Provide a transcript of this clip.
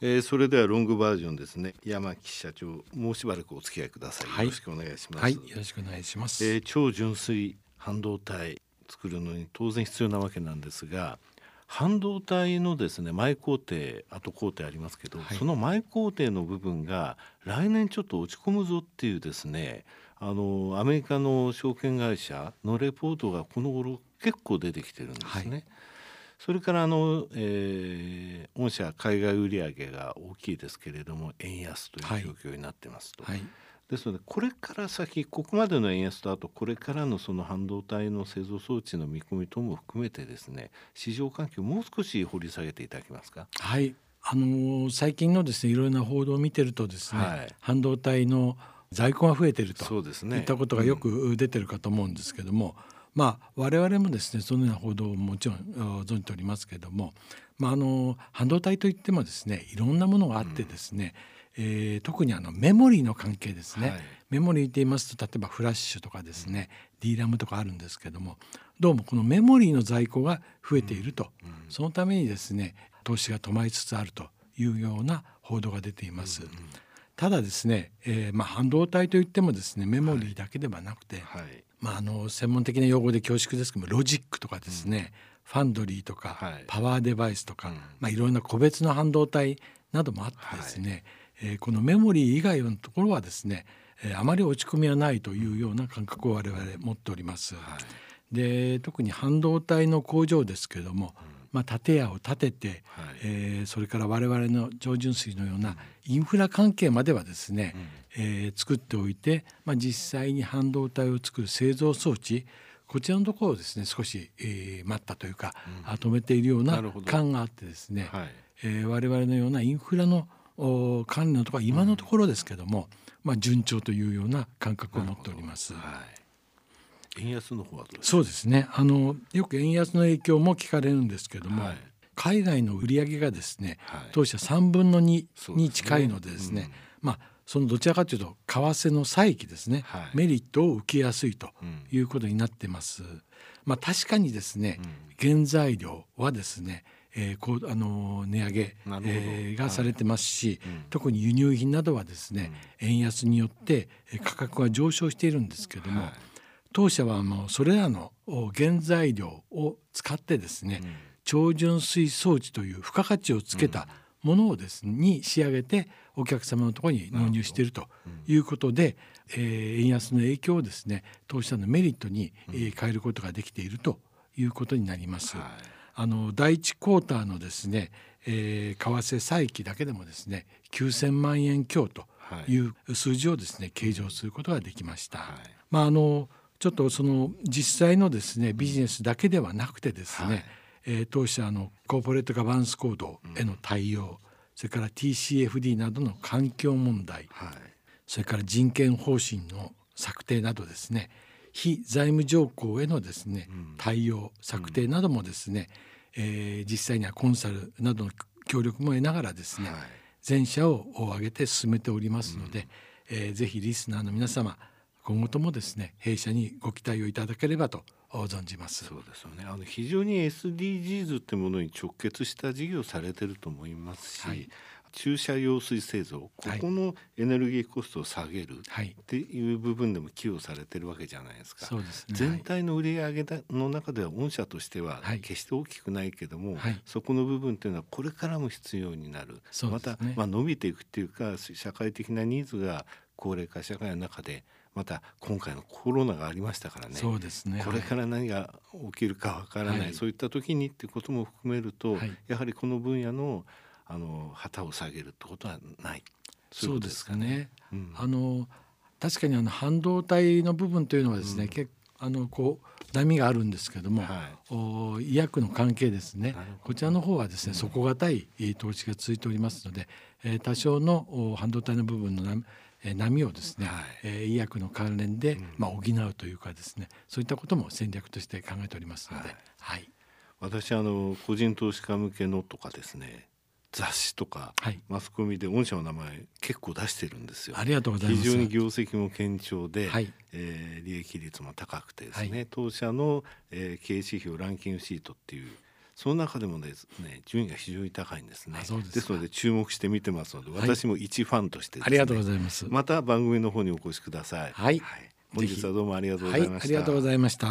えー、それではロングバージョンですね。山木社長もうしばらくお付き合いください、はい、よろしくお願いします、はい、よろしくお願いします、えー、超純粋半導体作るのに当然必要なわけなんですが半導体のですね前工程後工程ありますけど、はい、その前工程の部分が来年ちょっと落ち込むぞっていうですねあのアメリカの証券会社のレポートがこの頃結構出てきてるんですね。はいそれからあの、えー、御社海外売上が大きいですけれども円安という状況になってますと。はい、ですのでこれから先ここまでの円安とあとこれからのその半導体の製造装置の見込み等も含めてですね市場環境をもう少し掘り下げていただけますか？はい。あのー、最近のですねいろいろな報道を見てるとですね、はい、半導体の在庫が増えてるとそうです、ね、いったことがよく出てるかと思うんですけども、うんまあ、我々もですねそのような報道をもちろん存じておりますけれども、まあ、あの半導体といってもですねいろんなものがあってですね、うん、えー、特にあのメモリーの関係ですね、はい、メモリーって言いますと例えばフラッシュとかですね、うん、D ラムとかあるんですけどもどうもこのメモリーの在庫が増えていると、うん、そのためにですね投資が止まりつつあるというような報道が出ています。うん。ただですね、えーまあ、半導体といってもですねメモリーだけではなくて、はい、まあ、あの専門的な用語で恐縮ですけどロジックとかですね、うん、ファンドリーとか、はい、パワーデバイスとか、うん。まあ、いろんな個別の半導体などもあってですね、はい、えー、このメモリー以外のところはですね、えー、あまり落ち込みはないというような感覚を我々持っております。はい、で特に半導体の工場ですけれども、うんまあ、建屋を建てて、はい、えー、それから我々の超純水のようなインフラ関係まではですね、うん、えー、作っておいて、まあ、実際に半導体を作る製造装置こちらのところをですね少し、えー、待ったというか、うん、止めているような感があってですね、はい。えー、我々のようなインフラの管理のところは今のところですけども、うん、まあ、順調というような感覚を持っております。はい円安の方はそうですね。あのよく円安の影響も聞かれるんですけども、はい、海外の売上がですね、はい、当社3分の2に近いのでですね、うん、まあそのどちらかというと為替の差益ですね、はい、メリットを受けやすいということになってます。うん、まあ確かにですね、うん、原材料はですねえー、こうあの値上げ、えー、がされてますし、はい。うん、特に輸入品などはですね、うん、円安によって価格が上昇しているんですけども、はい当社はもうそれらの原材料を使ってですね、うん、超純水装置という付加価値をつけたものをですね、に仕上げてお客様のところに納入しているということで、うん、えー、円安の影響をですね当社のメリットに、えー、変えることができているということになります。はい、あの第一クォーターのですね、えー、為替差益だけでもですね9,000万円強という数字をですね計上することができました。はい、まああのちょっとその実際のですねビジネスだけではなくてですね、はい、えー、当社のコーポレートガバナンスコードへの対応、うん、それから TCFD などの環境問題、はい、それから人権方針の策定などですね非財務条項へのですね、うん、対応策定などもですね、うん、えー、実際にはコンサルなどの協力も得ながらですね、はい、全社を挙げて進めておりますので、うん、えー、ぜひリスナーの皆様今後ともですね弊社にご期待をいただければと存じます。そうですよね。あの非常に SDGs ってものに直結した事業されてると思いますし、はい、駐車用水製造ここのエネルギーコストを下げるっていう部分でも寄与されてるわけじゃないですか。はい、全体の売り上げの中では御社としては決して大きくないけども、はい、そこの部分っていうのはこれからも必要になる、ね、また、まあ、伸びていくっていうか社会的なニーズが高齢化社会の中でまた今回のコロナがありましたからね。そうですね。これから何が起きるかわからない、はい、そういった時にっていうことも含めると、はい、やはりこの分野のあの旗を下げるってことはない。そうですかね。うん、あの確かにあの半導体の部分というのはですね、うん、結あのこう波があるんですけども、はい、お医薬の関係ですね。こちらの方はですね、うん、底堅い投資が続いておりますので、えー、多少の半導体の部分の波をですね、はい。え医薬の関連で、まあ、補うというかですねそういったことも戦略として考えておりますので、はい、はい、私あの個人投資家向けのとかですね雑誌とか、はい、マスコミで御社の名前結構出してるんですよ。ありがとうございます。非常に業績も堅調で、はい、えー、利益率も高くてですね、はい、当社の、えー、経営指標ランキングシートっていうその中でもですね順位が非常に高いんですね。ですですので注目して見てますので、私も一ファンとして、ねありがとうございます。また番組の方にお越しください。はい、はい、本日はどうもありがとうございました、はい、ありがとうございました